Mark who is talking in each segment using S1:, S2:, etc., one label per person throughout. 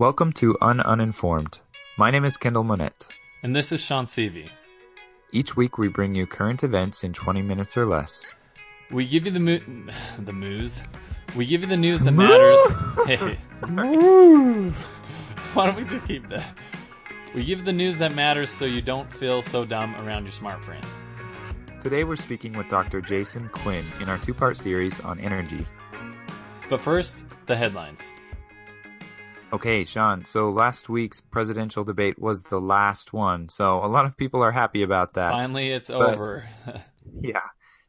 S1: Welcome to Ununinformed. My name is Kendall Monette.
S2: And this is Sean Seavey.
S1: Each week we bring you current events in 20 minutes or less.
S2: We give you the mo- the moves. We give you the news that matters. hey, why don't we just keep that? We give the news that matters so you don't feel so dumb around your smart friends.
S1: Today we're speaking with Dr. Jason Quinn in our two-part series on energy.
S2: But first, the headlines.
S1: Okay, Sean, so last week's presidential debate was the last one, so a lot of people are happy about that.
S2: Finally, it's but, over.
S1: yeah.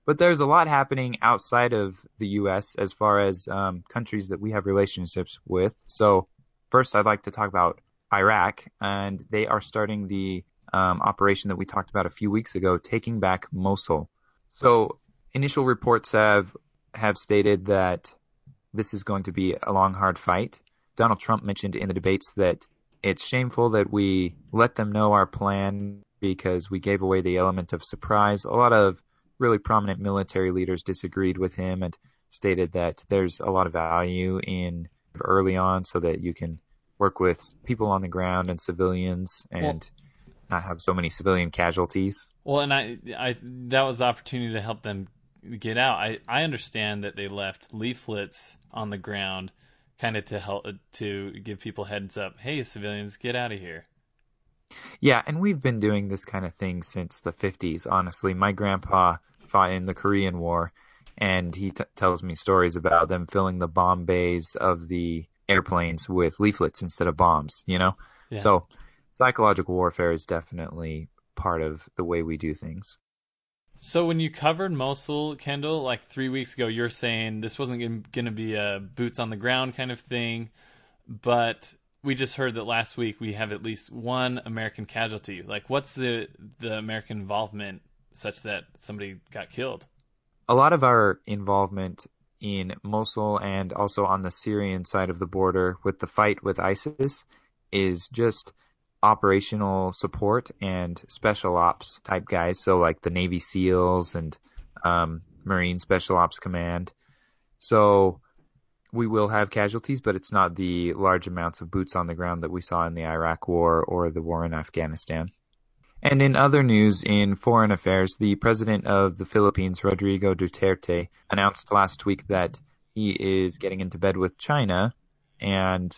S1: But there's a lot happening outside of the U.S. as far as um, countries that we have relationships with. So, first, I'd like to talk about Iraq, and they are starting the um, operation that we talked about a few weeks ago, taking back Mosul. So, initial reports have have stated that this is going to be a long, hard fight. Donald Trump mentioned in the debates that it's shameful that we let them know our plan because we gave away the element of surprise. A lot of really prominent military leaders disagreed with him and stated that there's a lot of value in early on so that you can work with people on the ground and civilians and well, not have so many civilian casualties.
S2: Well, and I, I that was the opportunity to help them get out. I, I understand that they left leaflets on the ground kind of to help to give people heads up. Hey, civilians, get out of here.
S1: Yeah, and we've been doing this kind of thing since the 50s. Honestly, my grandpa fought in the Korean War, and he t- tells me stories about them filling the bomb bays of the airplanes with leaflets instead of bombs. You know, yeah. so psychological warfare is definitely part of the way we do things.
S2: So when you covered Mosul, Kendall, like three weeks ago, you're saying this wasn't going to be a boots on the ground kind of thing, but we just heard that last week we have at least one American casualty. Like, what's the the American involvement such that somebody got killed?
S1: A lot of our involvement in Mosul and also on the Syrian side of the border with the fight with ISIS is just operational support and special ops type guys. So like the Navy SEALs and um, Marine Special Ops Command. So we will have casualties, but it's not the large amounts of boots on the ground that we saw in the Iraq War or the war in Afghanistan. And in other news in foreign affairs, the president of the Philippines, Rodrigo Duterte, announced last week that he is getting into bed with China and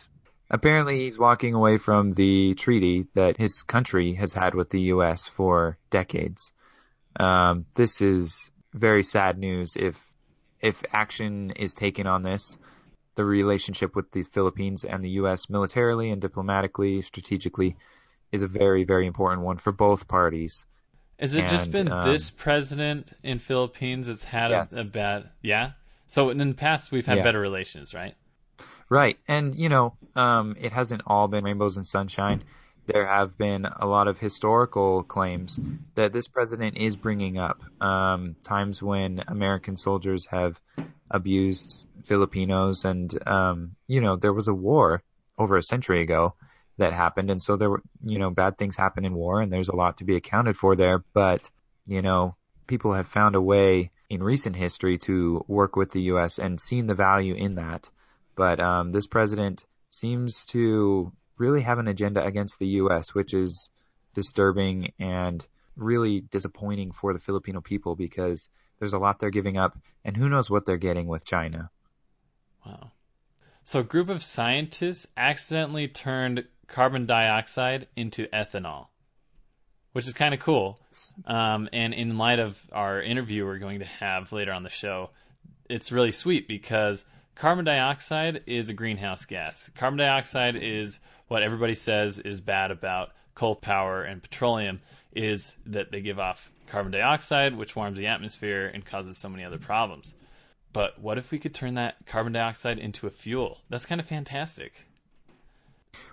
S1: Apparently, he's walking away from the treaty that his country has had with the U.S. for decades. Um, this is very sad news. If if action is taken on this, the relationship with the Philippines and the U.S. militarily and diplomatically, strategically, is a very very important one for both parties.
S2: Has it and, just been um, this president in Philippines that's had yes. a, a, bad? Yeah. So in the past we've had yeah. better relations, right?
S1: Right. And, you know, um, it hasn't all been rainbows and sunshine. There have been a lot of historical claims that this president is bringing up. Um, times when American soldiers have abused Filipinos, and, um, you know, there was a war over a century ago that happened. And so there were, you know, bad things happen in war, and there's a lot to be accounted for there. But, you know, people have found a way in recent history to work with the U.S. and seen the value in that. But um, this president seems to really have an agenda against the U.S., which is disturbing and really disappointing for the Filipino people because there's a lot they're giving up, and who knows what they're getting with China.
S2: Wow. So, a group of scientists accidentally turned carbon dioxide into ethanol, which is kind of cool. Um, and in light of our interview we're going to have later on the show, it's really sweet because carbon dioxide is a greenhouse gas. Carbon dioxide is what everybody says is bad about coal power and petroleum is that they give off carbon dioxide, which warms the atmosphere and causes so many other problems. But what if we could turn that carbon dioxide into a fuel? That's kind of fantastic.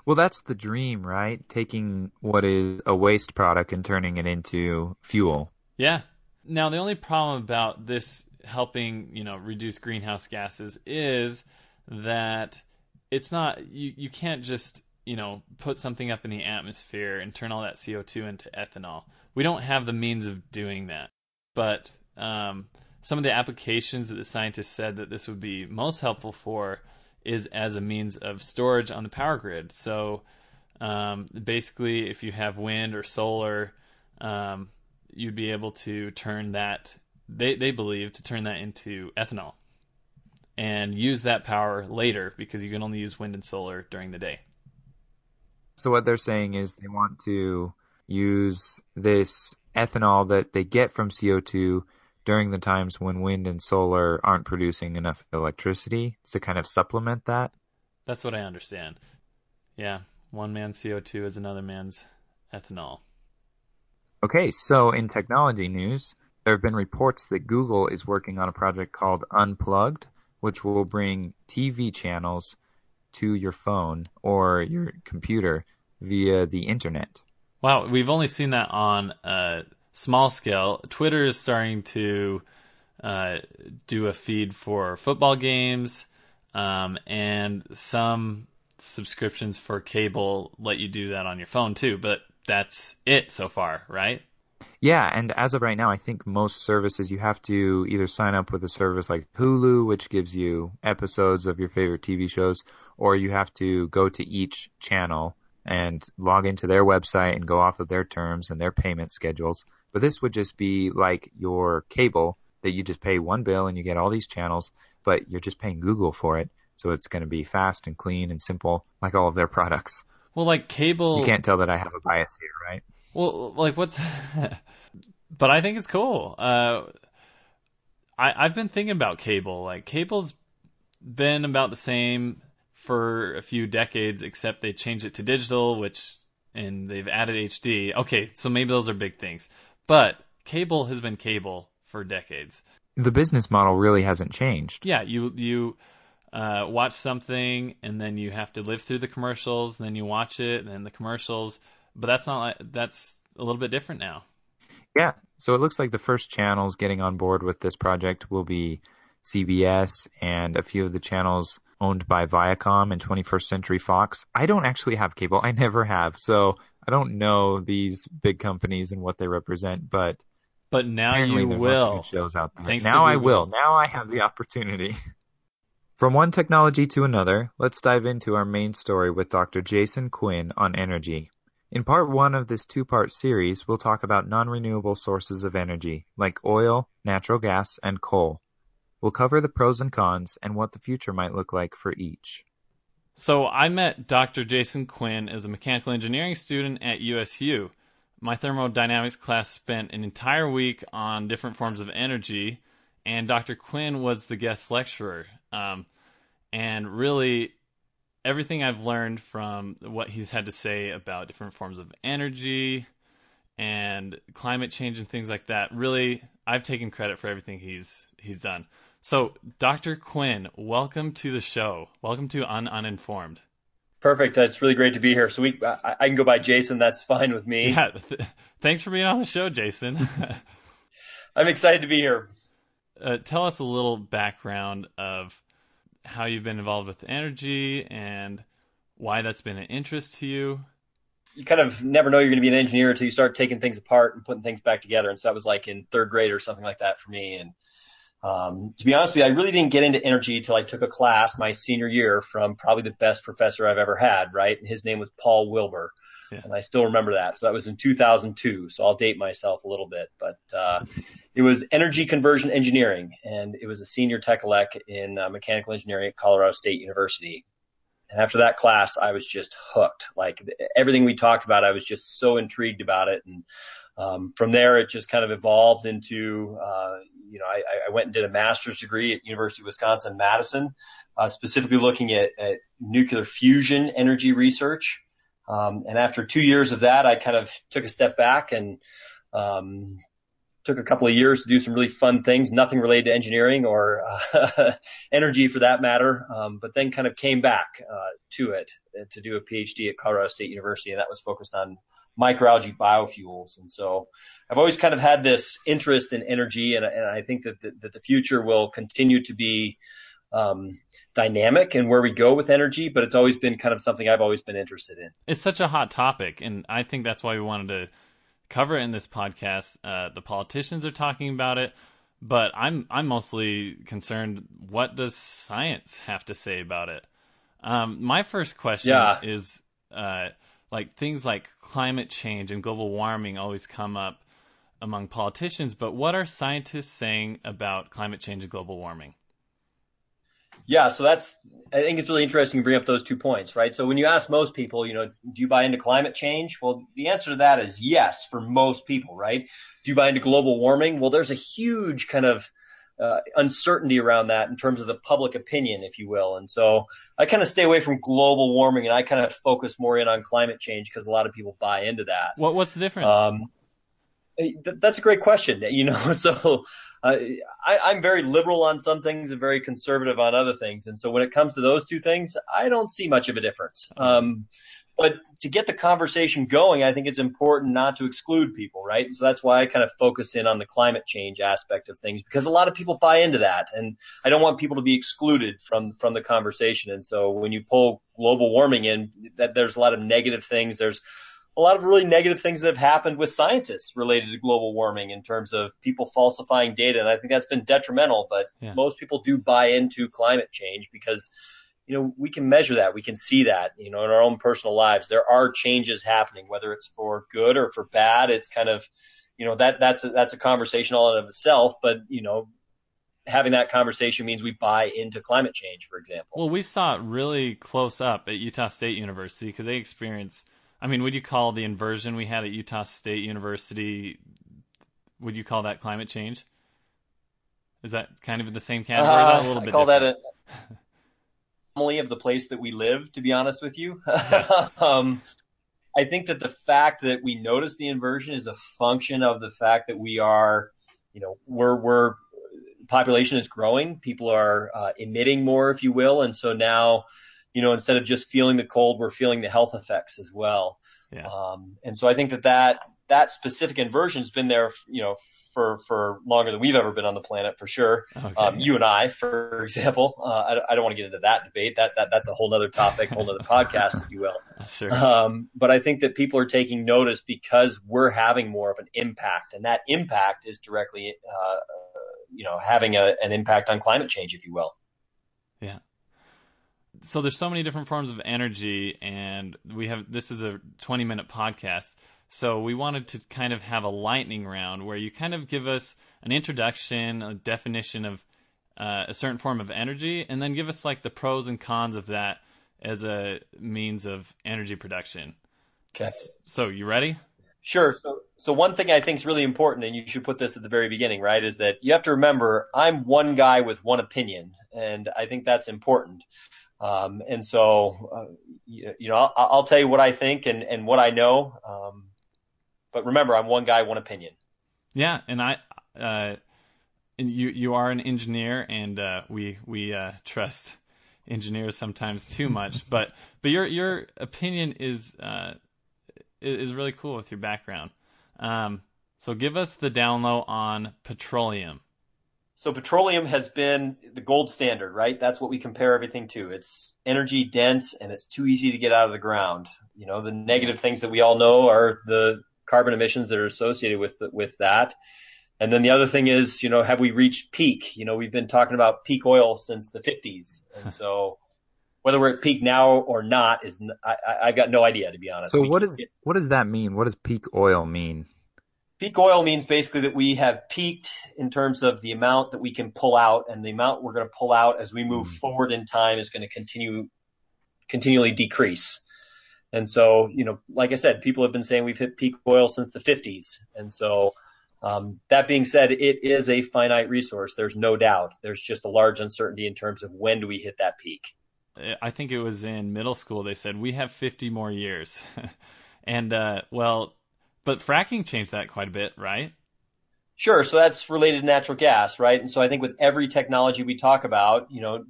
S1: Well, that's the dream, right? Taking what is a waste product and turning it into fuel.
S2: Yeah. Now, the only problem about this helping you know reduce greenhouse gases is that it's not you you can't just you know put something up in the atmosphere and turn all that CO2 into ethanol. We don't have the means of doing that. But um, some of the applications that the scientists said that this would be most helpful for is as a means of storage on the power grid. So um, basically, if you have wind or solar, um, you'd be able to turn that. They they believe to turn that into ethanol and use that power later because you can only use wind and solar during the day.
S1: So what they're saying is they want to use this ethanol that they get from CO2 during the times when wind and solar aren't producing enough electricity to kind of supplement that.
S2: That's what I understand. Yeah, one man's CO2 is another man's ethanol.
S1: Okay, so in technology news, there have been reports that Google is working on a project called Unplugged, which will bring TV channels to your phone or your computer via the internet.
S2: Wow, we've only seen that on a small scale. Twitter is starting to uh, do a feed for football games, um, and some subscriptions for cable let you do that on your phone too. But that's it so far, right?
S1: Yeah, and as of right now, I think most services you have to either sign up with a service like Hulu, which gives you episodes of your favorite TV shows, or you have to go to each channel and log into their website and go off of their terms and their payment schedules. But this would just be like your cable that you just pay one bill and you get all these channels, but you're just paying Google for it. So it's going to be fast and clean and simple, like all of their products.
S2: Well, like cable.
S1: You can't tell that I have a bias here, right?
S2: Well, like what's. but I think it's cool. Uh, I, I've been thinking about cable. Like, cable's been about the same for a few decades, except they changed it to digital, which and they've added HD. Okay, so maybe those are big things, but cable has been cable for decades.
S1: The business model really hasn't changed.
S2: Yeah, you you uh, watch something and then you have to live through the commercials, and then you watch it, and then the commercials. But that's not like that's a little bit different now.
S1: Yeah, so it looks like the first channels getting on board with this project will be CBS and a few of the channels owned by Viacom and 21st Century Fox. I don't actually have cable. I never have. So I don't know these big companies and what they represent, but
S2: but now you will.
S1: shows out there. Thanks now I will. Now I have the opportunity. From one technology to another, let's dive into our main story with Dr. Jason Quinn on energy. In part one of this two-part series, we'll talk about non-renewable sources of energy, like oil, natural gas, and coal. We'll cover the pros and cons and what the future might look like for each.
S2: So I met Dr. Jason Quinn as a mechanical engineering student at USU. My thermodynamics class spent an entire week on different forms of energy, and Dr. Quinn was the guest lecturer. Um, and really, everything I've learned from what he's had to say about different forms of energy and climate change and things like that, really, I've taken credit for everything he's he's done. So, Dr. Quinn, welcome to the show. Welcome to Un Uninformed.
S3: Perfect. It's really great to be here. So we, I, I can go by Jason. That's fine with me.
S2: Yeah. Th- thanks for being on the show, Jason.
S3: I'm excited to be here.
S2: Uh, tell us a little background of how you've been involved with energy and why that's been an interest to you.
S3: You kind of never know you're going to be an engineer until you start taking things apart and putting things back together. And so that was like in third grade or something like that for me. And um, to be honest with you, I really didn't get into energy until I took a class my senior year from probably the best professor I've ever had, right? And his name was Paul Wilbur. Yeah. And I still remember that. So that was in 2002. So I'll date myself a little bit, but, uh, it was energy conversion engineering and it was a senior tech elect in uh, mechanical engineering at Colorado State University. And after that class, I was just hooked. Like everything we talked about, I was just so intrigued about it. And um, from there, it just kind of evolved into, uh, you know, I, I went and did a master's degree at University of Wisconsin Madison, uh, specifically looking at, at nuclear fusion energy research. Um, and after two years of that, I kind of took a step back and um, took a couple of years to do some really fun things, nothing related to engineering or uh, energy for that matter. Um, but then kind of came back uh, to it uh, to do a PhD at Colorado State University, and that was focused on microalgae biofuels. And so I've always kind of had this interest in energy, and, and I think that the, that the future will continue to be um, dynamic and where we go with energy, but it's always been kind of something I've always been interested in.
S2: It's such a hot topic, and I think that's why we wanted to cover it in this podcast. Uh, the politicians are talking about it, but I'm I'm mostly concerned. What does science have to say about it? Um, my first question
S3: Yeah.
S2: is uh, like things like climate change and global warming always come up among politicians, but what are scientists saying about climate change and global warming?
S3: Yeah, so that's, I think it's really interesting to bring up those two points, right? So when you ask most people, you know, do you buy into climate change? Well, the answer to that is yes for most people, right? Do you buy into global warming? Well, there's a huge kind of uh, uncertainty around that in terms of the public opinion, if you will. And so I kind of stay away from global warming and I kind of focus more in on climate change because a lot of people buy into that.
S2: What what's the difference?
S3: Um, th- that's a great question. You know, so uh, I, I'm very liberal on some things and very conservative on other things. And so when it comes to those two things, I don't see much of a difference. Um, but to get the conversation going, I think it's important not to exclude people, right? And so that's why I kind of focus in on the climate change aspect of things because a lot of people buy into that and I don't want people to be excluded from, from the conversation. And so when you pull global warming in, that there's a lot of negative things. There's a lot of really negative things that have happened with scientists related to global warming in terms of people falsifying data. And I think that's been detrimental, but
S2: Yeah.
S3: most people do buy into climate change because, you know, we can measure that. We can see that, you know, in our own personal lives. There are changes happening, whether it's for good or for bad. It's kind of, you know, that, that's a, that's a conversation all in of itself, but, you know, having that conversation means we buy into climate change, for example.
S2: well, we saw it really close up at Utah State University because they experienced. I mean, would you call the inversion we had at Utah State University? Would you call that climate change? Is that kind of in the same category? that a little
S3: Uh, I
S2: bit
S3: call
S2: different?
S3: that a anomaly of the place that we live, to be honest with you. um, I think that the fact that we notice the inversion is a function of the fact that we are, you know, we're, we're, population is growing. People are uh, emitting more, if you will. And so now, you know, instead of just feeling the cold, we're feeling the health effects as well.
S2: Yeah.
S3: Um, and so I think that that, that specific inversion has been there, you know, for, for longer than we've ever been on the planet for sure.
S2: Okay.
S3: Um, you and I, for example, uh, I, I don't want to get into that debate. That, that, that's a whole other topic, whole other podcast, if you will.
S2: sure.
S3: Um, but I think that people are taking notice because we're having more of an impact and that impact is directly, uh, you know, having a, an impact on climate change, if you will.
S2: So there's so many different forms of energy and we have this is a 20 minute podcast so we wanted to kind of have a lightning round where you kind of give us an introduction a definition of uh, a certain form of energy and then give us like the pros and cons of that as a means of energy production
S3: Okay.
S2: so you ready
S3: Sure. So, so one thing I think is really important, and you should put this at the very beginning, right, is that you have to remember I'm one guy with one opinion, and I think that's important. Um, and so, uh, you, you know, I'll, I'll tell you what I think and, and what I know. Um, but remember, I'm one guy, one opinion.
S2: yeah and i uh, and you you are an engineer and uh, we we uh, trust engineers sometimes too much but but your your opinion is uh, is really cool with your background um, so give us the down low on petroleum
S3: So petroleum has been the gold standard, right? That's what we compare everything to. It's energy dense and it's too easy to get out of the ground. You know, the negative things that we all know are the carbon emissions that are associated with, with that. And then the other thing is, you know, have we reached peak? You know, we've been talking about peak oil since the 50s. And so whether we're at peak now or not is, I I've got no idea to be honest.
S1: So
S3: We
S1: what
S3: can get-
S1: what does that mean? What does peak oil mean?
S3: Peak oil means basically that we have peaked in terms of the amount that we can pull out and the amount we're going to pull out as we move
S1: Mm.
S3: forward in time is going to continue, continually decrease. And so, you know, like I said, people have been saying we've hit peak oil since the 50s. And so, um, that being said, it is a finite resource. There's no doubt. There's just a large uncertainty in terms of when do we hit that peak.
S2: I think it was in middle school they said we have 50 more years and uh, well but fracking changed that quite a bit right
S3: Sure. So that's related to natural gas, right? And so I think with every technology we talk about, you know,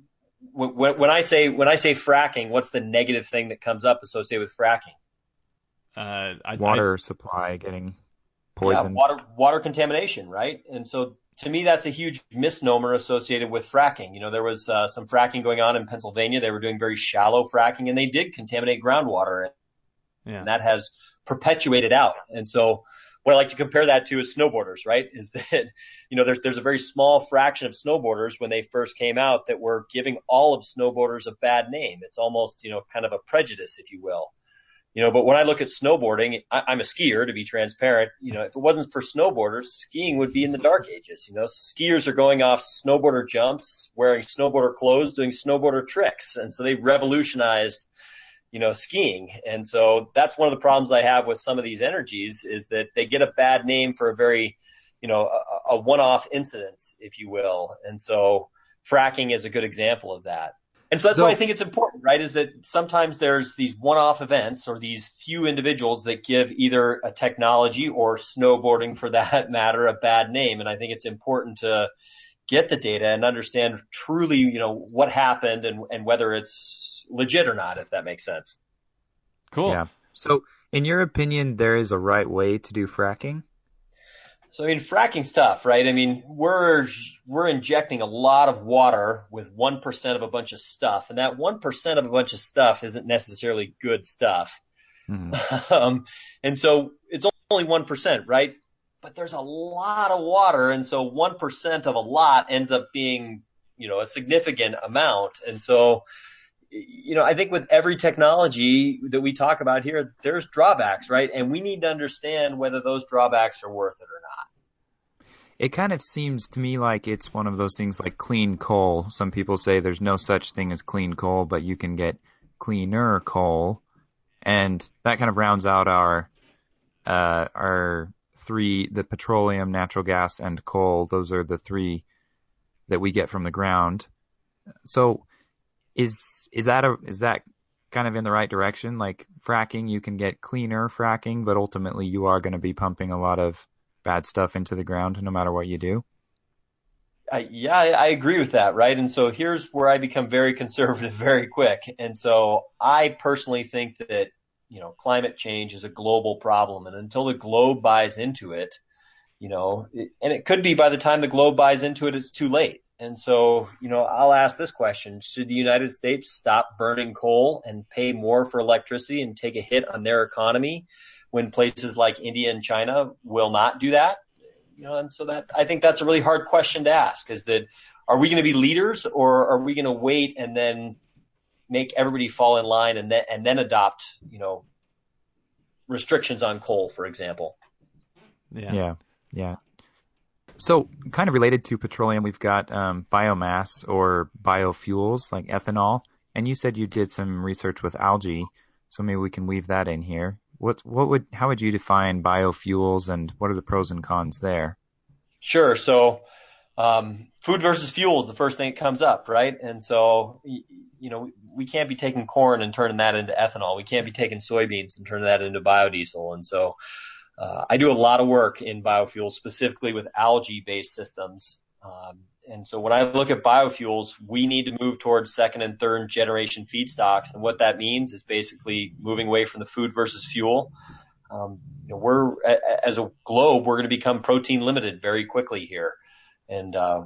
S3: when, when I say, when I say fracking, what's the negative thing that comes up associated with fracking?
S2: uh, I,
S1: Water supply getting poisoned.
S3: Yeah, water, water contamination, right? And so to me, that's a huge misnomer associated with fracking. You know, there was uh, some fracking going on in Pennsylvania. They were doing very shallow fracking and they did contaminate groundwater
S2: I, yeah
S3: and that has perpetuated out. And so what I like to compare that to is snowboarders, right? Is that, you know, there's, there's a very small fraction of snowboarders when they first came out that were giving all of snowboarders a bad name. It's almost, you know, kind of a prejudice, if you will. You know, but when I look at snowboarding, I, I'm a skier to be transparent. You know, if it wasn't for snowboarders, skiing would be in the dark ages. You know, skiers are going off snowboarder jumps, wearing snowboarder clothes, doing snowboarder tricks. And so they revolutionized you know, skiing. And so that's one of the problems I have with some of these energies is that they get a bad name for a very, you know, a, a one-off incident, if you will. And so fracking is a good example of that. And so that's so, why I think it's important, right? Is that sometimes there's these one-off events or these few individuals that give either a technology or snowboarding for that matter a bad name. And I think it's important to get the data and understand truly, you know, what happened and, and whether it's legit or not, if that makes sense.
S2: Cool.
S1: Yeah. So, in your opinion, there is a right way to do fracking?
S3: So, I mean, fracking's tough, right? I mean, we're, we're injecting a lot of water with 1% of a bunch of stuff, and that 1% of a bunch of stuff isn't necessarily good stuff. Mm-hmm. um, and so it's only 1%, right? But there's a lot of water, and so 1% of a lot ends up being, you know, a significant amount. And so, you know, I think with every technology that we talk about here, there's drawbacks, right? And we need to understand whether those drawbacks are worth it or not.
S1: It kind of seems to me like it's one of those things like clean coal. Some people say there's no such thing as clean coal, but you can get cleaner coal. And that kind of rounds out our, uh, our three, the petroleum, natural gas, and coal. Those are the three that we get from the ground. So, is is that a is that kind of in the right direction? Like fracking, you can get cleaner fracking, but ultimately you are going to be pumping a lot of bad stuff into the ground no matter what you do.
S3: I, yeah, I agree with that, right? And so here's where I become very conservative very quick. And so I personally think that, you know, climate change is a global problem. And until the globe buys into it, you know, it, and it could be by the time the globe buys into it, it's too late. And so, you know, I'll ask this question. Should the United States stop burning coal and pay more for electricity and take a hit on their economy when places like India and China will not do that? You know, and so that, I think that's a really hard question to ask is that are we going to be leaders or are we going to wait and then make everybody fall in line and then, and then adopt, you know, restrictions on coal, for example?
S1: Yeah. Yeah. Yeah. So, kind of related to petroleum, we've got um, biomass or biofuels like ethanol, and you said you did some research with algae, so maybe we can weave that in here. What what would how would you define biofuels, and what are the pros and cons there?
S3: Sure. So, um, food versus fuel is the first thing that comes up, right? And so, you know, we can't be taking corn and turning that into ethanol. We can't be taking soybeans and turning that into biodiesel. And so, uh, I do a lot of work in biofuels, specifically with algae-based systems. Um, and so when I look at biofuels, we need to move towards second and third generation feedstocks. And what that means is basically moving away from the food versus fuel. Um, you know, we're as a globe, we're going to become protein limited very quickly here, and uh,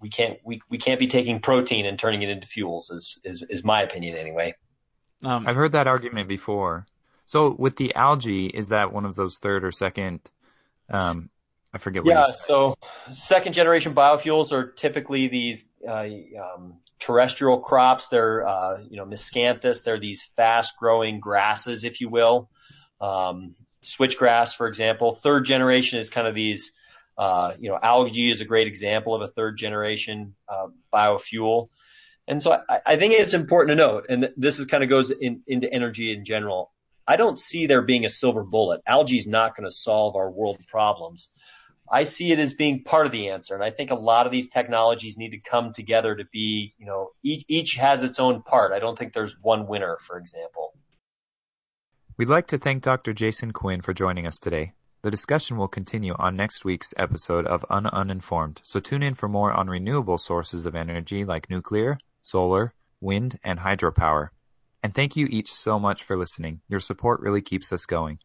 S3: we can't we, we can't be taking protein and turning it into fuels. Is is, is my opinion anyway.
S1: Um, I've heard that argument before. So with the algae, is that one of those third or second? Um, I forget. What
S3: yeah. So second generation biofuels are typically these uh, um, terrestrial crops. They're uh, you know miscanthus. They're these fast growing grasses, if you will. Um, switchgrass, for example. Third generation is kind of these. Uh, you know, algae is a great example of a third generation uh, biofuel. And so I, I, think it's important to note, and this is kind of goes in, into energy in general. I don't see there being a silver bullet. Algae is not going to solve our world problems. I see it as being part of the answer. And I think a lot of these technologies need to come together to be, you know, each, each has its own part. I don't think there's one winner, for example.
S1: We'd like to thank Dr. Jason Quinn for joining us today. The discussion will continue on next week's episode of Un Uninformed, so tune in for more on renewable sources of energy like nuclear, solar, wind, and hydropower. And thank you each so much for listening. Your support really keeps us going.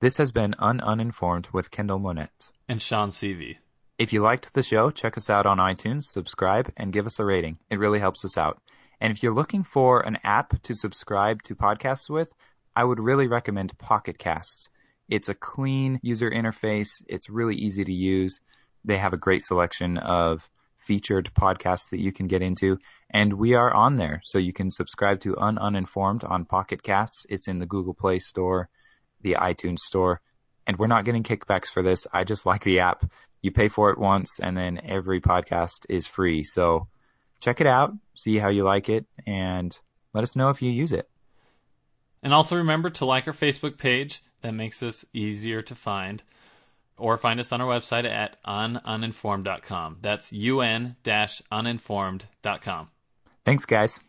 S1: This has been Un Uninformed with Kendall Monette.
S2: And Sean Seavey.
S1: If you liked the show, check us out on iTunes, subscribe, and give us a rating. It really helps us out. And if you're looking for an app to subscribe to podcasts with, I would really recommend Pocket Casts. It's a clean user interface. It's really easy to use. They have a great selection of featured podcasts that you can get into. And we are on there. So you can subscribe to Un Uninformed on Pocket Casts. It's in the Google Play Store, the iTunes Store. And we're not getting kickbacks for this. I just like the app. You pay for it once and then every podcast is free. So check it out, see how you like it, and let us know if you use it.
S2: And also remember to like our Facebook page. That makes us easier to find. Or find us on our website at ununinformed.com. That's un-uninformed.com.
S1: Thanks, guys.